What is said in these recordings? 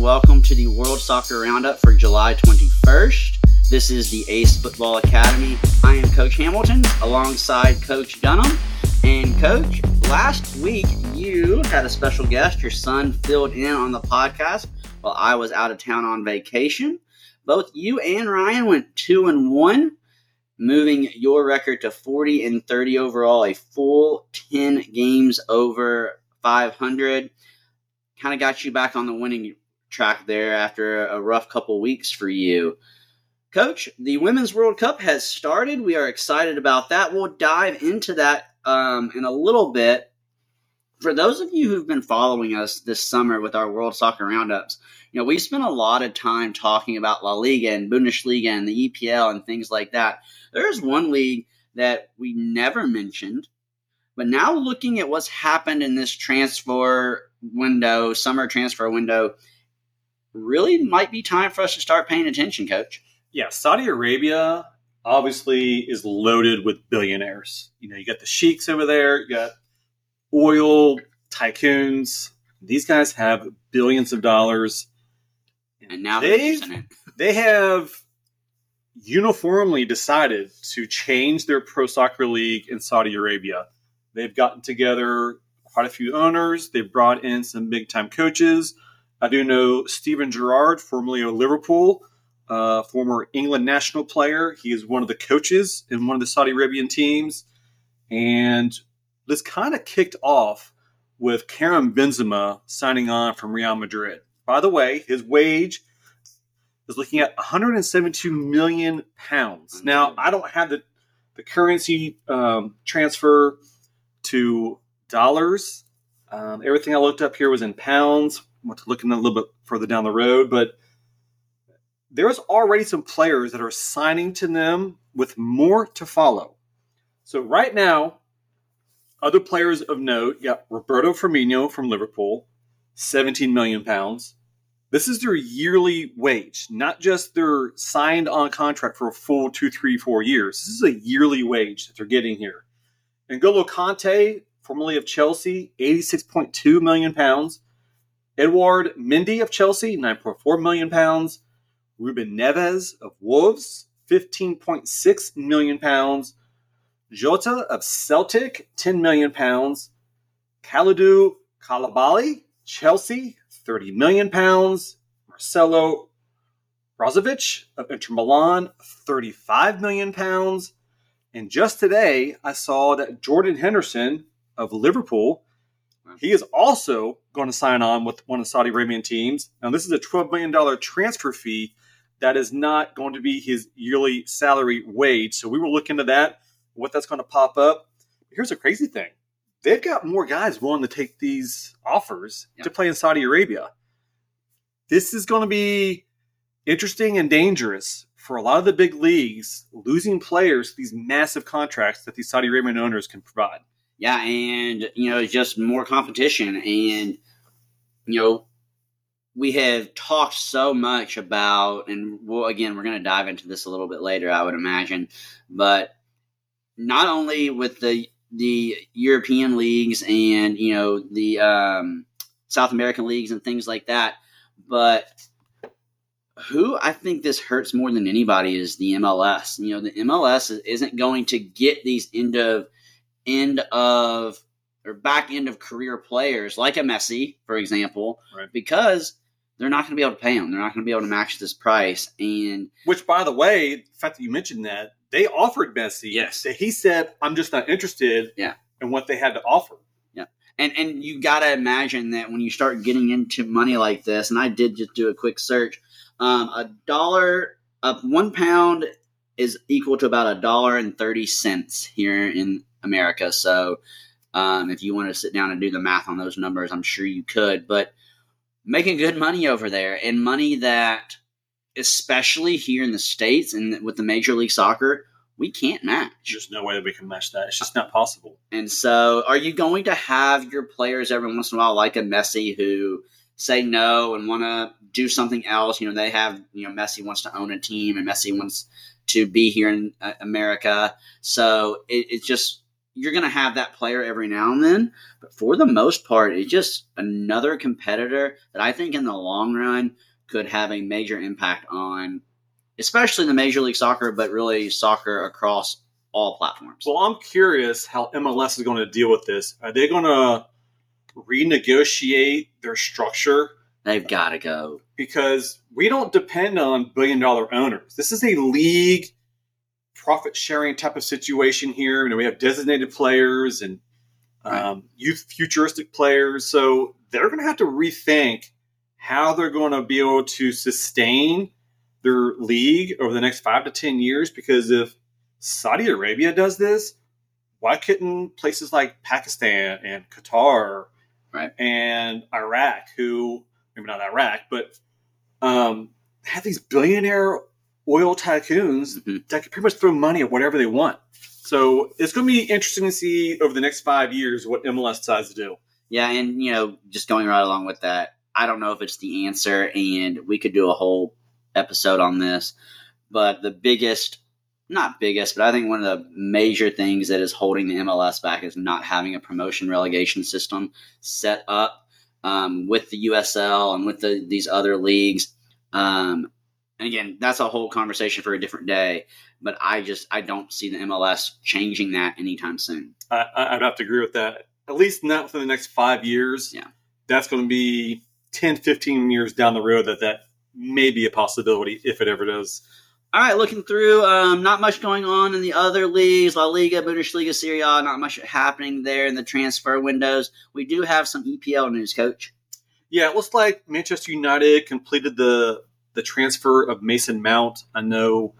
welcome to the World Soccer Roundup for July 21st. This is the Ace Football Academy. I am Coach Hamilton alongside Coach Dunham. And, Coach, last week you had a special guest. Your son filled in on the podcast while I was out of town on vacation. Both you and Ryan went 2 and 1 moving your record to 40 and 30 overall, a full 10 games over 500 kind of got you back on the winning track there after a rough couple weeks for you. Coach, the Women's World Cup has started. We are excited about that. We'll dive into that um, in a little bit. For those of you who've been following us this summer with our World Soccer Roundups, you know, we spent a lot of time talking about La Liga and Bundesliga and the EPL and things like that. There's one league that we never mentioned, but now looking at what's happened in this transfer window, summer transfer window, really might be time for us to start paying attention, coach. Yeah, Saudi Arabia obviously is loaded with billionaires. You know, you got the sheiks over there, you got oil tycoons. These guys have billions of dollars. And now they they have uniformly decided to change their pro soccer league in Saudi Arabia. They've gotten together quite a few owners. They've brought in some big time coaches. I do know Steven Gerrard, formerly of Liverpool, uh, former England national player. He is one of the coaches in one of the Saudi Arabian teams. And this kind of kicked off with Karim Benzema signing on from Real Madrid. By the way, his wage is looking at 172 million pounds. Now, I don't have the the currency um, transfer to dollars. Um, everything I looked up here was in pounds. Want to look in a little bit further down the road, but there's already some players that are signing to them with more to follow. So right now, other players of note, yeah, Roberto Firmino from Liverpool, 17 million pounds. This is their yearly wage, not just their signed on contract for a full two, three, four years. This is a yearly wage that they're getting here. N'Golo Kanté, formerly of Chelsea, 86.2 million pounds. Edouard Mendy of Chelsea, 9.4 million pounds. Ruben Neves of Wolves, 15.6 million pounds. Jota of Celtic, 10 million pounds. Kalidou Koulibaly, Chelsea, 30 million pounds. Marcelo Brozovic of Inter Milan, 35 million pounds. And just today, I saw that Jordan Henderson of Liverpool. He is also going to sign on with one of the Saudi Arabian teams. Now, this is a $12 million transfer fee that is not going to be his yearly salary wage. So we will look into that, what that's going to pop up. Here's a crazy thing they've got more guys willing to take these offers to play in Saudi Arabia. This is going to be interesting and dangerous for a lot of the big leagues losing players to these massive contracts that these Saudi Arabian owners can provide yeah, and you know, just more competition, and you know, we have talked so much about, and well, again, we're going to dive into this a little bit later, I would imagine, but not only with the the European leagues and you know the um, South American leagues and things like that, but who I think this hurts more than anybody is the MLS. You know, the MLS isn't going to get these end of end of or back end of career players like a Messi, for example, right. because they're not going to be able to pay him. They're not going to be able to match this price. And which, by the way, the fact that you mentioned that they offered Messi, yes, he said, "I'm just not interested." Yeah, in what they had to offer. Yeah, and and you got to imagine that when you start getting into money like this, and I did just do a quick search, um, a dollar of one pound is equal to about a dollar and thirty cents here in America. So um, if you want to sit down and do the math on those numbers, I'm sure you could. But making good money over there and money that, especially here in the States and with the Major League Soccer, we can't match. There's no way that we can match that. It's just not possible. And so, are you going to have your players every once in a while, like a Messi, who say no and want to do something else? You know, they have, you know, Messi wants to own a team and Messi wants to be here in uh, America. So it, it's just you're going to have that player every now and then, but for the most part, it's just another competitor that I think in the long run could have a major impact on, especially the Major League Soccer, but really soccer across all platforms. Well, I'm curious how MLS is going to deal with this. Are they going to renegotiate their structure? They've got to go. Because we don't depend on billion dollar owners. This is a league profit sharing type of situation here. You know, we have designated players and um, right. youth futuristic players. So they're going to have to rethink how they're going to be able to sustain their league over the next five to 10 years. Because if Saudi Arabia does this, why couldn't places like Pakistan and Qatar right. and Iraq, who maybe not Iraq, but um, have these billionaire oil tycoons mm-hmm. that can pretty much throw money at whatever they want. So it's going to be interesting to see over the next five years what MLS decides to do. Yeah, and you know, just going right along with that, I don't know if it's the answer, and we could do a whole episode on this. But the biggest, not biggest, but I think one of the major things that is holding the MLS back is not having a promotion relegation system set up um, with the USL and with the, these other leagues. Um, and again, that's a whole conversation for a different day. But I just I don't see the MLS changing that anytime soon. I, would have to agree with that. At least not for the next five years. Yeah, that's going to be 10, 15 years down the road that that may be a possibility if it ever does. All right, looking through, um, not much going on in the other leagues, La Liga, Bundesliga, Serie A, not much happening there in the transfer windows. We do have some EPL news, Coach. Yeah, it looks like Manchester United completed the the transfer of Mason Mount. I know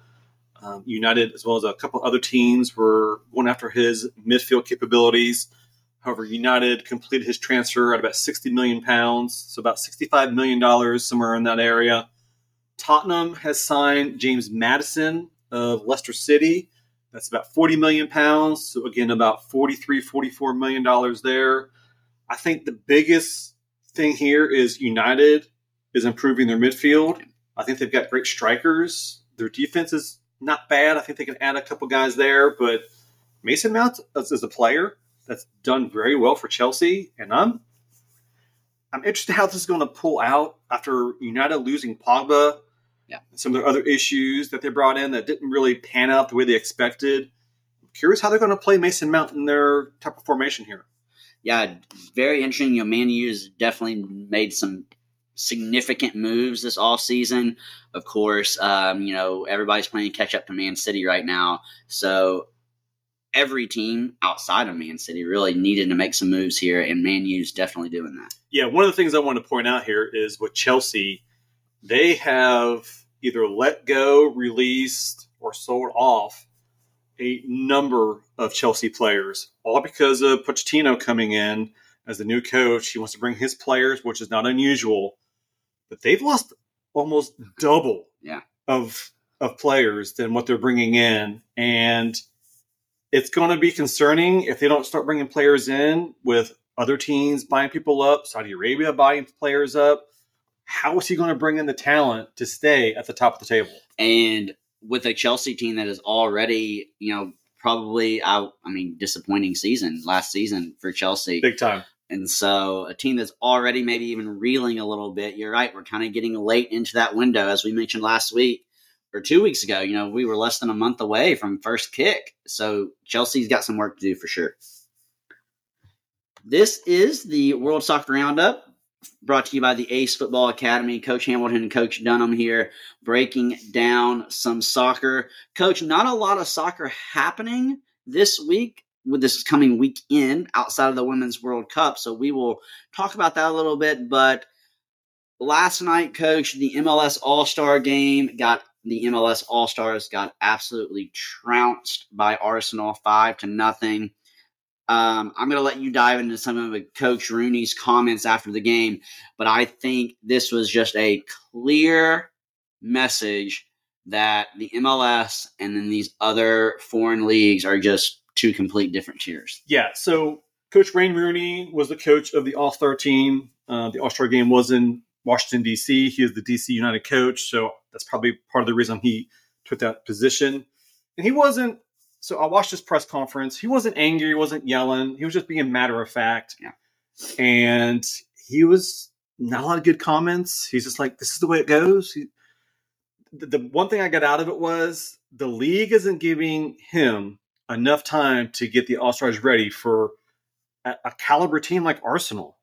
um, United, as well as a couple other teams, were going after his midfield capabilities. However, United completed his transfer at about 60 million pounds, so about 65 million dollars, somewhere in that area. Tottenham has signed James Maddison of Leicester City. That's about 40 million pounds. So again, about 43, 44 million dollars there. I think the biggest thing here is United is improving their midfield. I think they've got great strikers. Their defense is not bad. I think they can add a couple guys there, but Mason Mount is a player that's done very well for Chelsea, and I'm I'm interested how this is going to pull out after United losing Pogba. Yeah, some of the other issues that they brought in that didn't really pan out the way they expected. I'm curious how they're going to play Mason Mount in their type of formation here. Yeah, very interesting. You know, Man U's definitely made some significant moves this off season. Of course, um, you know, everybody's playing catch up to Man City right now. So every team outside of Man City really needed to make some moves here, and Man U's definitely doing that. Yeah, one of the things I want to point out here is with Chelsea, they have either let go, released, or sold off a number of Chelsea players, all because of Pochettino coming in as the new coach. He wants to bring his players, which is not unusual but they've lost almost double yeah. of of players than what they're bringing in, and it's going to be concerning if they don't start bringing players in with other teams buying people up, Saudi Arabia buying players up. How is he going to bring in the talent to stay at the top of the table? And with a Chelsea team that is already, you know, probably out, I mean, disappointing season last season for Chelsea. Big time. And so a team that's already maybe even reeling a little bit, you're right, we're kind of getting late into that window, as we mentioned last week or two weeks ago. You know, we were less than a month away from first kick. So Chelsea's got some work to do for sure. This is the World Soccer Roundup brought to you by the Ace Football Academy. Coach Hamilton and Coach Dunham here breaking down some soccer. Coach, not a lot of soccer happening this week with this coming weekend outside of the Women's World Cup. So we will talk about that a little bit. But last night, coach, the MLS All Star game got the MLS All Stars got absolutely trounced by Arsenal, five to nothing. Um, I'm going to let you dive into some of Coach Rooney's comments after the game, but I think this was just a clear message that the MLS and then these other foreign leagues are just two complete different tiers. Yeah. So Coach Wayne Rooney was the coach of the All Star team. Uh, the All Star game was in Washington D.C. He is the D.C. United coach, so that's probably part of the reason he took that position. And he wasn't so I watched his press conference. He wasn't angry. He wasn't yelling. He was just being matter of fact. Yeah. And he was not a lot of good comments. He's just like, this is the way it goes. He, the, the one thing I got out of it was the league isn't giving him enough time to get the All Stars ready for a, a caliber team like Arsenal.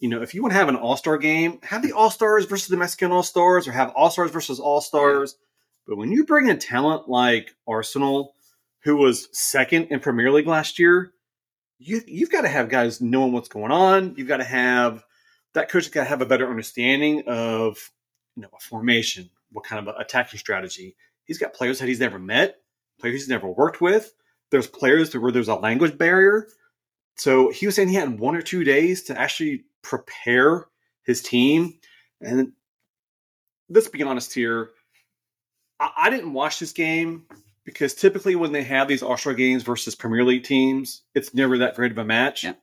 You know, if you want to have an All Star game, have the All Stars versus the Mexican All Stars, or have All Stars versus All Stars. But when you bring in talent like Arsenal, who was second in Premier League last year, you you've got to have guys knowing what's going on. You've got to have that coach has got to have a better understanding of you know a formation, what kind of attacking strategy. He's got players that he's never met, players he's never worked with. There's players where there's a language barrier. So he was saying he had one or two days to actually prepare his team. And let's be honest here, I, I didn't watch this game because typically when they have these All Star games versus Premier League teams, it's never that great of a match. Yeah.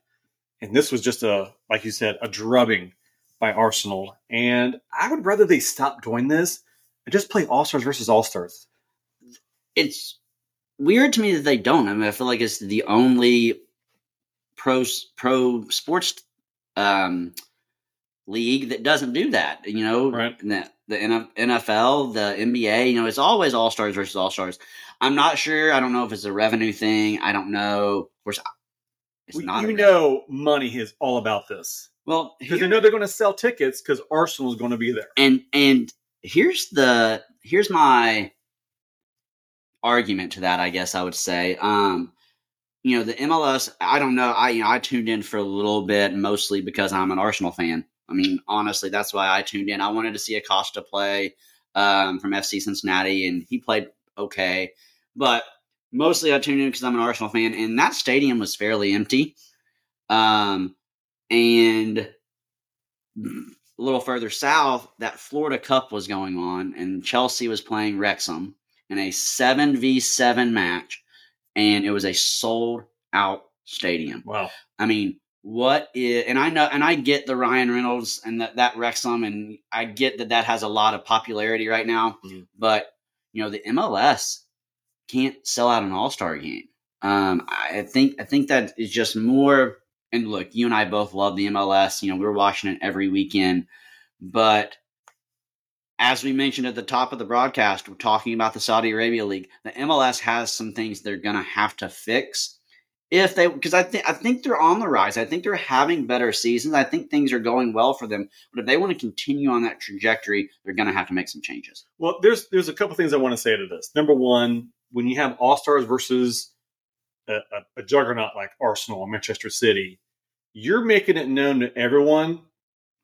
And this was just a, like you said, a drubbing by Arsenal. And I would rather they stop doing this and just play All Stars versus All Stars. It's weird to me that they don't. I mean, I feel like it's the only pro pro sports um, league that doesn't do that. You know, Right. the, the NFL, the NBA. You know, it's always All Stars versus All Stars. I'm not sure. I don't know if it's a revenue thing. I don't know. Of course, it's We- not. you know, money is all about this well, because here- they know they're going to sell tickets because Arsenal is going to be there. and and here's the here's my argument to that i guess i would say um you know the mls i don't know i you know i tuned in for a little bit mostly because i'm an arsenal fan i mean honestly that's why i tuned in i wanted to see acosta play um from fc cincinnati and he played okay but mostly i tuned in because i'm an arsenal fan and that stadium was fairly empty um and a little further south, that Florida Cup was going on, and Chelsea was playing Wrexham in a 7v7 match, and it was a sold out stadium. Wow. I mean, what is, and I know, and I get the Ryan Reynolds and that, that Wrexham, and I get that that has a lot of popularity right now, Mhm. but, you know, the MLS can't sell out an all star game. Um, I think, I think that is just more, and look, you and I both love the MLS. You know, we're watching it every weekend. But as we mentioned at the top of the broadcast, we're talking about the Saudi Arabia League. The MLS has some things they're going to have to fix if they because I think I think they're on the rise. I think they're having better seasons. I think things are going well for them. But if they want to continue on that trajectory, they're going to have to make some changes. Well, there's there's a couple things I want to say to this. Number one, when you have All Stars versus a, a, a juggernaut like Arsenal and Manchester City, you're making it known to everyone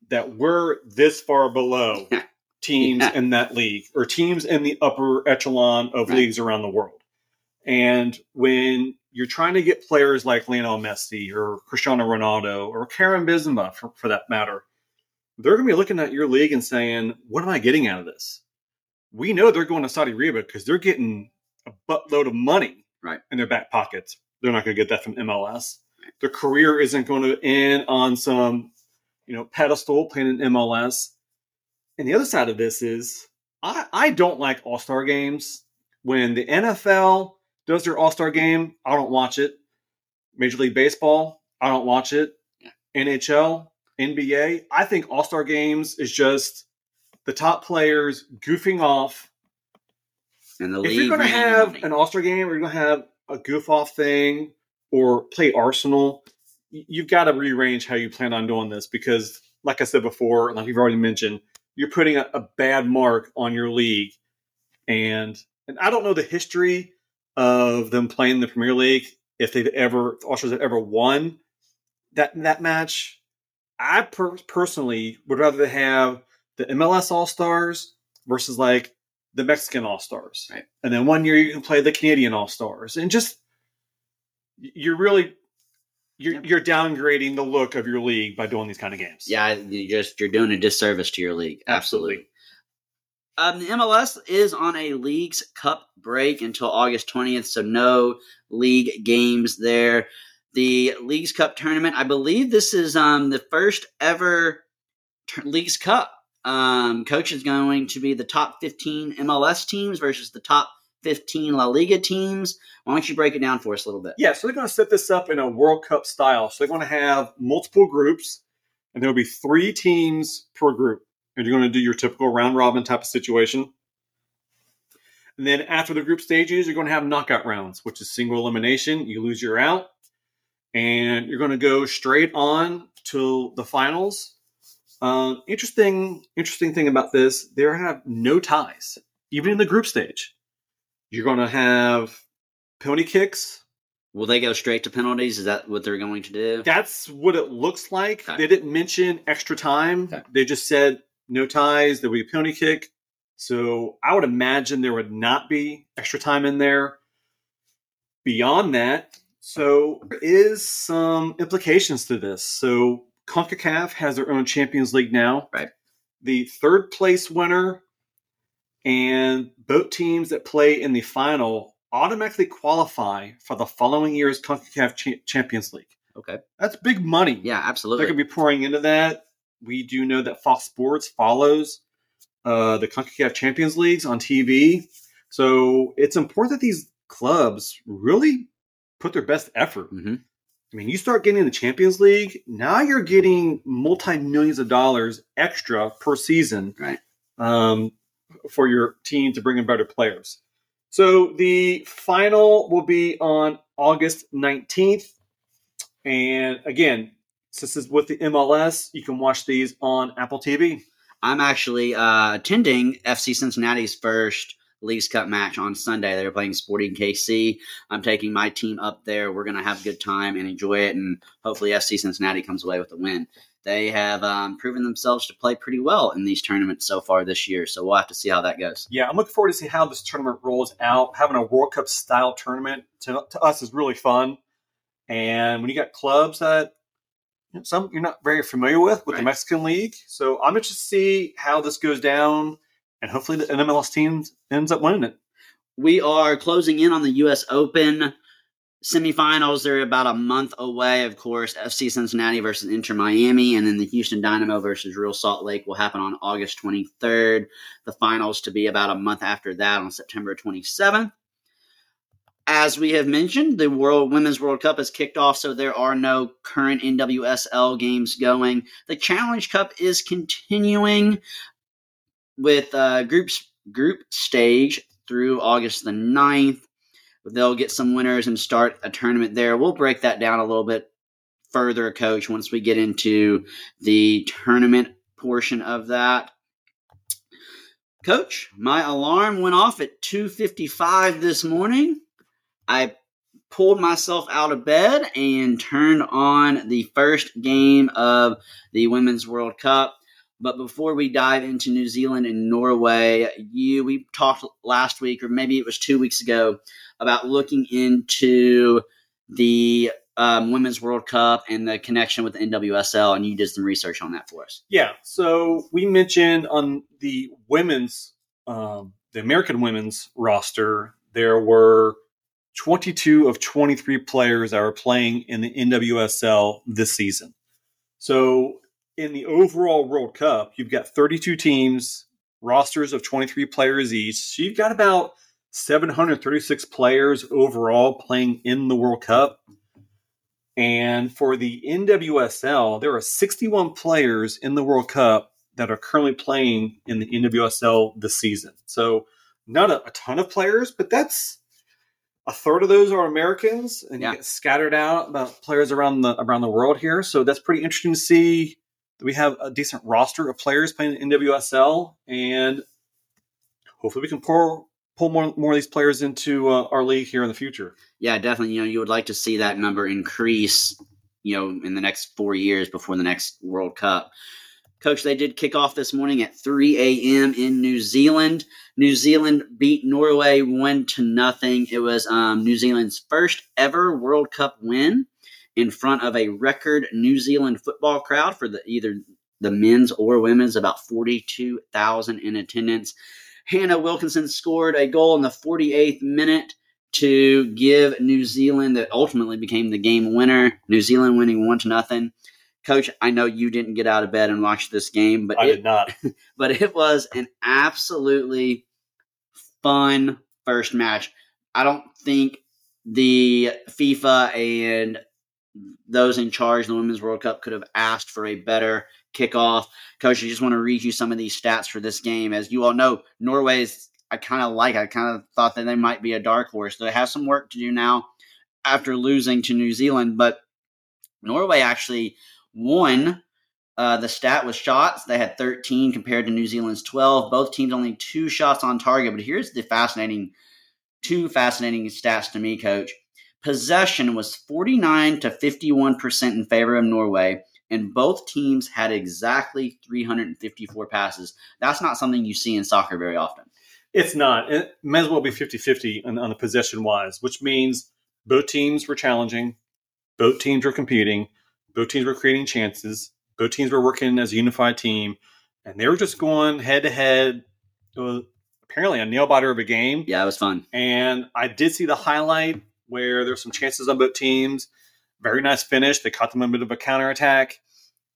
that we're this far below teams Yeah. in that league or teams in the upper echelon of Right. leagues around the world. And when you're trying to get players like Lionel Messi or Cristiano Ronaldo or Karim Benzema, for, for that matter, they're going to be looking at your league and saying, "What am I getting out of this?" We know they're going to Saudi Arabia because they're getting a buttload of money Right. in their back pockets. They're not going to get that from MLS. Their career isn't going to end on some, you know, pedestal playing in MLS. And the other side of this is, I, I don't like All Star games. When the NFL does their All Star game, I don't watch it. Major League Baseball, I don't watch it. NHL, NBA, I think All Star games is just the top players goofing off. And the If you're going to have money. an All Star game, or you're going to have a goof off thing, or play Arsenal, you've got to rearrange how you plan on doing this because, like I said before, and like you've already mentioned, you're putting a, a bad mark on your league. And and I don't know the history of them playing in the Premier League if they've ever the All-Stars have ever won that that match. I per- personally would rather have the MLS All Stars versus like the Mexican All Stars, Right. and then one year you can play the Canadian All Stars, and just you're really you're Yep. you're downgrading the look of your league by doing these kind of games. Yeah, you just you're doing a disservice to your league. Absolutely. Absolutely. Um, the MLS is on a Leagues Cup break until August 20th, so no league games there. The Leagues Cup tournament, I believe this is um the first ever Leagues Cup. Um, coach is going to be the top 15 MLS teams versus the top 15 La Liga teams. Why don't you break it down for us a little bit? Yeah, so they're going to set this up in a World Cup style. So they're going to have multiple groups, and there will be three teams per group. And you're going to do your typical round robin type of situation. And then after the group stages, you're going to have knockout rounds, which is single elimination. You lose, you're out. And you're going to go straight on to the finals. Uh, interesting, interesting thing about this: there have no ties, even in the group stage. You're going to have penalty kicks. Will they go straight to penalties? Is that what they're going to do? That's what it looks like. Okay. They didn't mention extra time. Okay. They just said no ties. There will be a penalty kick. So I would imagine there would not be extra time in there. Beyond that, so there is some implications to this. So CONCACAF has their own Champions League now. Right. The third place winner and both teams that play in the final automatically qualify for the following year's CONCACAF Cha- Champions League. Okay. That's big money. Yeah, absolutely. They're going to be pouring into that. We do know that Fox Sports follows uh, the CONCACAF Champions Leagues on TV. So it's important that these clubs really put their best effort. hmm I mean, you start getting the Champions League, now you're getting multi millions of dollars extra per season Right. um, for your team to bring in better players. So the final will be on August 19th. And again, since this is with the MLS, you can watch these on Apple TV. I'm actually uh, attending FC Cincinnati's first Leagues Cup match on Sunday. They're playing Sporting KC. I'm taking my team up there. We're going to have a good time and enjoy it, and hopefully FC Cincinnati comes away with a win. They have um, proven themselves to play pretty well in these tournaments so far this year, so we'll have to see how that goes. Yeah, I'm looking forward to see how this tournament rolls out. Having a World Cup style tournament to, to us is really fun. And when you got clubs that some you're not very familiar with, with the Mexican League, so I'm interested to see how this goes down, and hopefully the MLS team ends up winning it. We are closing in on the U.S. Open semifinals. They're about a month away, of course. FC Cincinnati versus Inter Miami, and then the Houston Dynamo versus Real Salt Lake will happen on August 23rd. The finals to be about a month after that on September 27th. As we have mentioned, the World Women's World Cup has kicked off, so there are no current NWSL games going. The Challenge Cup is continuing with uh, groups group stage through August the 9th. They'll get some winners and start a tournament there. We'll break that down a little bit further, coach, once we get into the tournament portion of that. Coach, my alarm went off at 2:55 this morning. I pulled myself out of bed and turned on the first game of the Women's World Cup. But before we dive into New Zealand and Norway, you we talked last week, or maybe it was two weeks ago, about looking into the um, Women's World Cup and the connection with the NWSL, and you did some research on that for us. Yeah, so we mentioned on the women's, um, the American women's roster, there were 22 of 23 players were playing in the NWSL this season. So in the overall World Cup, you've got 32 teams, rosters of 23 players each. So you've got about 736 players overall playing in the World Cup. And for the NWSL, there are 61 players in the World Cup that are currently playing in the NWSL this season. So not a, a ton of players, but that's a third of those are Americans, and Yeah. you get scattered out about players around the around the world here. So that's pretty interesting to see. that We have a decent roster of players playing in NWSL, and hopefully we can pull pull more more of these players into uh, our league here in the future. Yeah, definitely. You know, you would like to see that number increase. You know, in the next four years before the next World Cup. Coach, they did kick off this morning at 3 a.m. in New Zealand. New Zealand beat Norway one to nothing. It was um, New Zealand's first ever World Cup win in front of a record New Zealand football crowd for the either the men's or women's, about 42,000 in attendance. Hannah Wilkinson scored a goal in the 48th minute to give New Zealand that ultimately became the game winner. New Zealand winning one to nothing. Coach, I know you didn't get out of bed and watch this game, but I it, did not. but it was an absolutely fun first match. I don't think the FIFA and those in charge of the Women's World Cup could have asked for a better kickoff. Coach, I just want to read you some of these stats for this game. As you all know, Norway's I kind of like. I kind of thought that they might be a dark horse. They have some work to do now after losing to New Zealand, but Norway actually won. Uh, the stat was shots. They had 13 compared to New Zealand's 12. Both teams only two shots on target. But here's the fascinating, two fascinating stats to me, Coach. Possession was 49 to 51% in favor of Norway, and both teams had exactly 354 passes. That's not something you see in soccer very often. It's not. It may as well be 50 50 on, on the possession wise, which means both teams were challenging, both teams were competing, both teams were creating chances, both teams were working as a unified team, and they were just going head to head. It was apparently a nail biter of a game. Yeah, it was fun. And I did see the highlight where there's some chances on both teams. Very nice finish. They caught them a bit of a counterattack.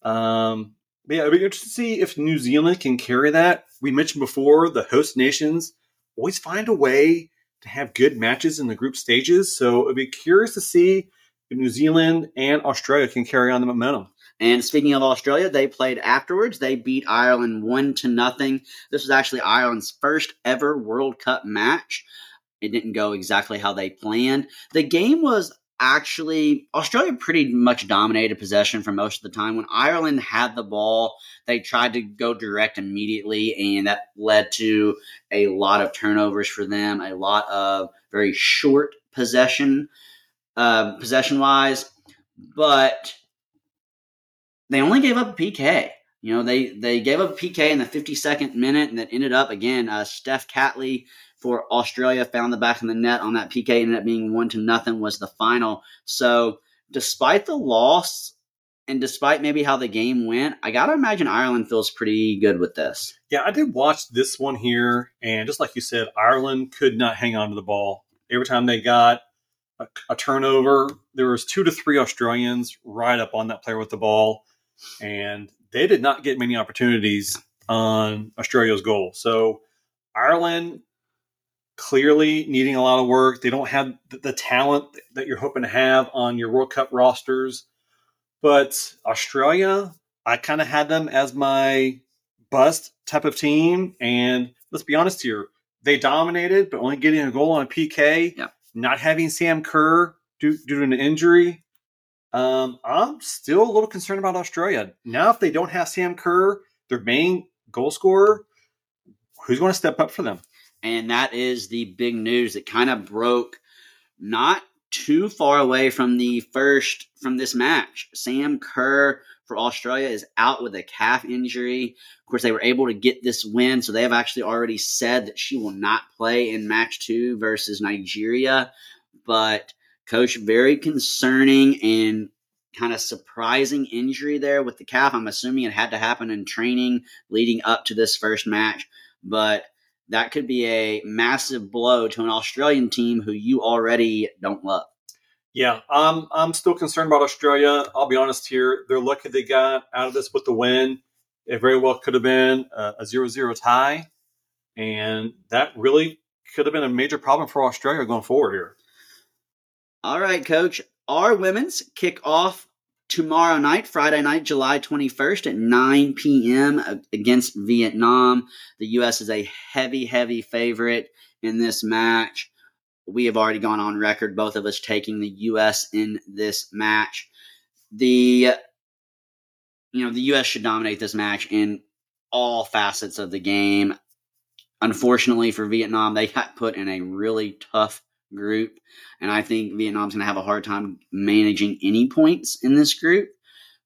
Um, but yeah, it'll be interesting to see if New Zealand can carry that. We mentioned before the host nations always find a way to have good matches in the group stages. So it'd be curious to see New Zealand and Australia can carry on the momentum. And speaking of Australia, they played afterwards. They beat Ireland one to nothing. This was actually Ireland's first ever World Cup match. It didn't go exactly how they planned. The game was actually Australia pretty much dominated possession for most of the time. When Ireland had the ball, they tried to go direct immediately, and that led to a lot of turnovers for them, a lot of very short possession, uh, possession wise. But they only gave up a PK. You know, they they gave up a PK in the 52nd minute, and that ended up again. Uh, Steph Catley for Australia found the back of the net on that PK, ended up being one to nothing was the final. So, despite the loss, and despite maybe how the game went, I gotta imagine Ireland feels pretty good with this. Yeah, I did watch this one here, and just like you said, Ireland could not hang on to the ball. Every time they got a, a turnover, there was two to three Australians right up on that player with the ball, and they did not get many opportunities on Australia's goal. So Ireland clearly needing a lot of work. They don't have the, talent that you're hoping to have on your World Cup rosters. But Australia, I kind of had them as my bust type of team. And let's be honest here, they dominated, but only getting a goal on a PK, Yeah. Not having Sam Kerr due, due to an injury. Um, I'm still a little concerned about Australia. Now, if they don't have Sam Kerr, their main goal scorer, who's going to step up for them? and that is the big news that kind of broke not too far away from the first from this match. Sam Kerr for Australia is out with a calf injury. Of course, they were able to get this win, so they have actually already said that she will not play in match two versus Nigeria. But coach, very concerning and kind of surprising injury there with the calf. I'm assuming it had to happen in training leading up to this first match, but that could be a massive blow to an Australian team who you already don't love. Yeah, I'm I'm still concerned about Australia. I'll be honest here. They're lucky they got out of this with the win. It very well could have been a, 0-0 tie, and that really could have been a major problem for Australia going forward here. All right, coach. Our women's kick off tomorrow night, Friday night, July 21st at 9 p.m. against Vietnam. The U.S. is a heavy, heavy favorite in this match. We have already gone on record, both of us taking the U.S. in this match. The you know the U.S. should dominate this match in all facets of the game. Unfortunately for Vietnam, they got put in a really tough group, and I think Vietnam's going to have a hard time managing any points in this group.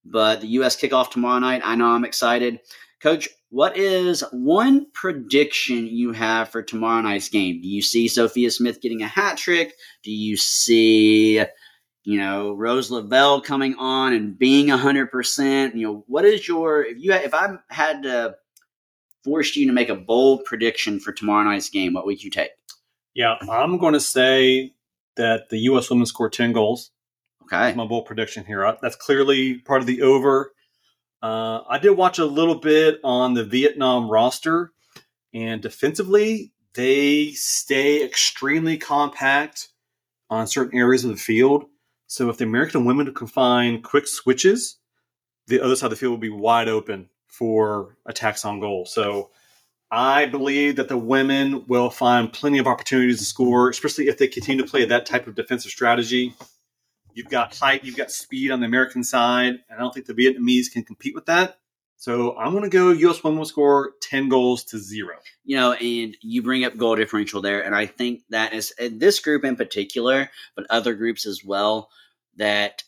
But the U.S. kickoff tomorrow night, I know I'm excited. Coach, what is one prediction you have for tomorrow night's game? Do you see Sophia Smith getting a hat trick? Do you see, you know, Rose Lavelle coming on and being hundred percent? You know, what is your if you if I had to force you to make a bold prediction for tomorrow night's game, what would you take? Yeah, I'm going to say that the U.S. women score 10 goals. Okay. That's my bold prediction here. That's clearly part of the over. Uh, I did watch a little bit on the Vietnam roster, and defensively, they stay extremely compact on certain areas of the field. So if the American women can find quick switches, the other side of the field will be wide open for attacks on goal. So I believe that the women will find plenty of opportunities to score, especially if they continue to play that type of defensive strategy. You've got height, you've got speed on the American side, and I don't think the Vietnamese can compete with that. So I'm going to go U.S. women will score 10 goals to zero. You know, and you bring up goal differential there, and I think that is this group in particular, but other groups as well, that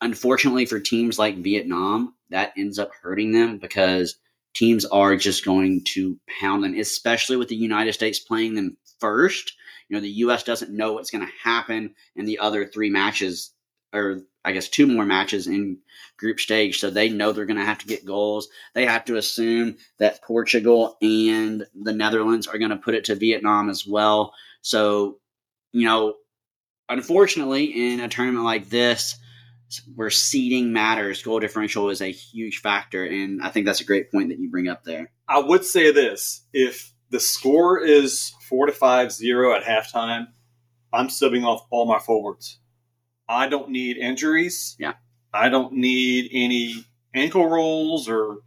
unfortunately for teams like Vietnam, that ends up hurting them because teams are just going to pound them, especially with the United States playing them first. You know, the U.S. doesn't know what's going to happen in the other three matches, or I guess two more matches in group stage. So they know they're going to have to get goals. They have to assume that Portugal and the Netherlands are going to put it to Vietnam as well. So, you know, unfortunately, in a tournament like this, where seeding matters, goal differential is a huge factor, and I think that's a great point that you bring up there. I would say this: if the score is four to five zero at halftime, I'm subbing off all my forwards. I don't need injuries. Yeah. I don't need any ankle rolls or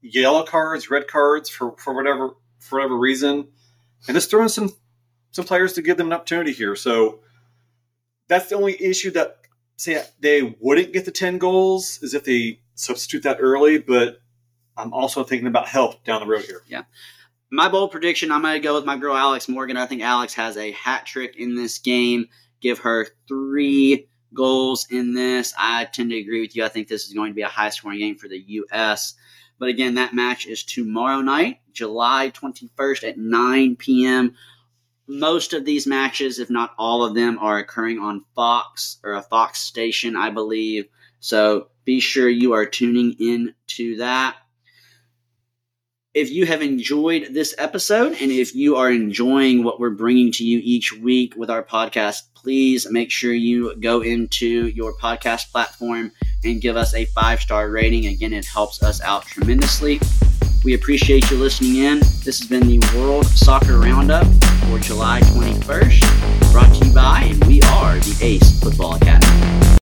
yellow cards, red cards for, for whatever for whatever reason, and just throwing some some players to give them an opportunity here. So that's the only issue that say they wouldn't get the 10 goals is if they substitute that early, but I'm also thinking about health down the road here. Yeah. My bold prediction, I'm going to go with my girl Alex Morgan. I think Alex has a hat trick in this game. Give her three goals in this. I tend to agree with you. I think this is going to be a high scoring game for the U.S. But again, that match is tomorrow night, July 21st at 9 p.m most of these matches, if not all of them, are occurring on Fox or a Fox station, I believe. So be sure you are tuning in to that. If you have enjoyed this episode and if you are enjoying what we're bringing to you each week with our podcast, please make sure you go into your podcast platform and give us a five star rating. Again, it helps us out tremendously. We appreciate you listening in. This has been the World Soccer Roundup for July 21st, brought to you by, and we are the ACE Football Academy.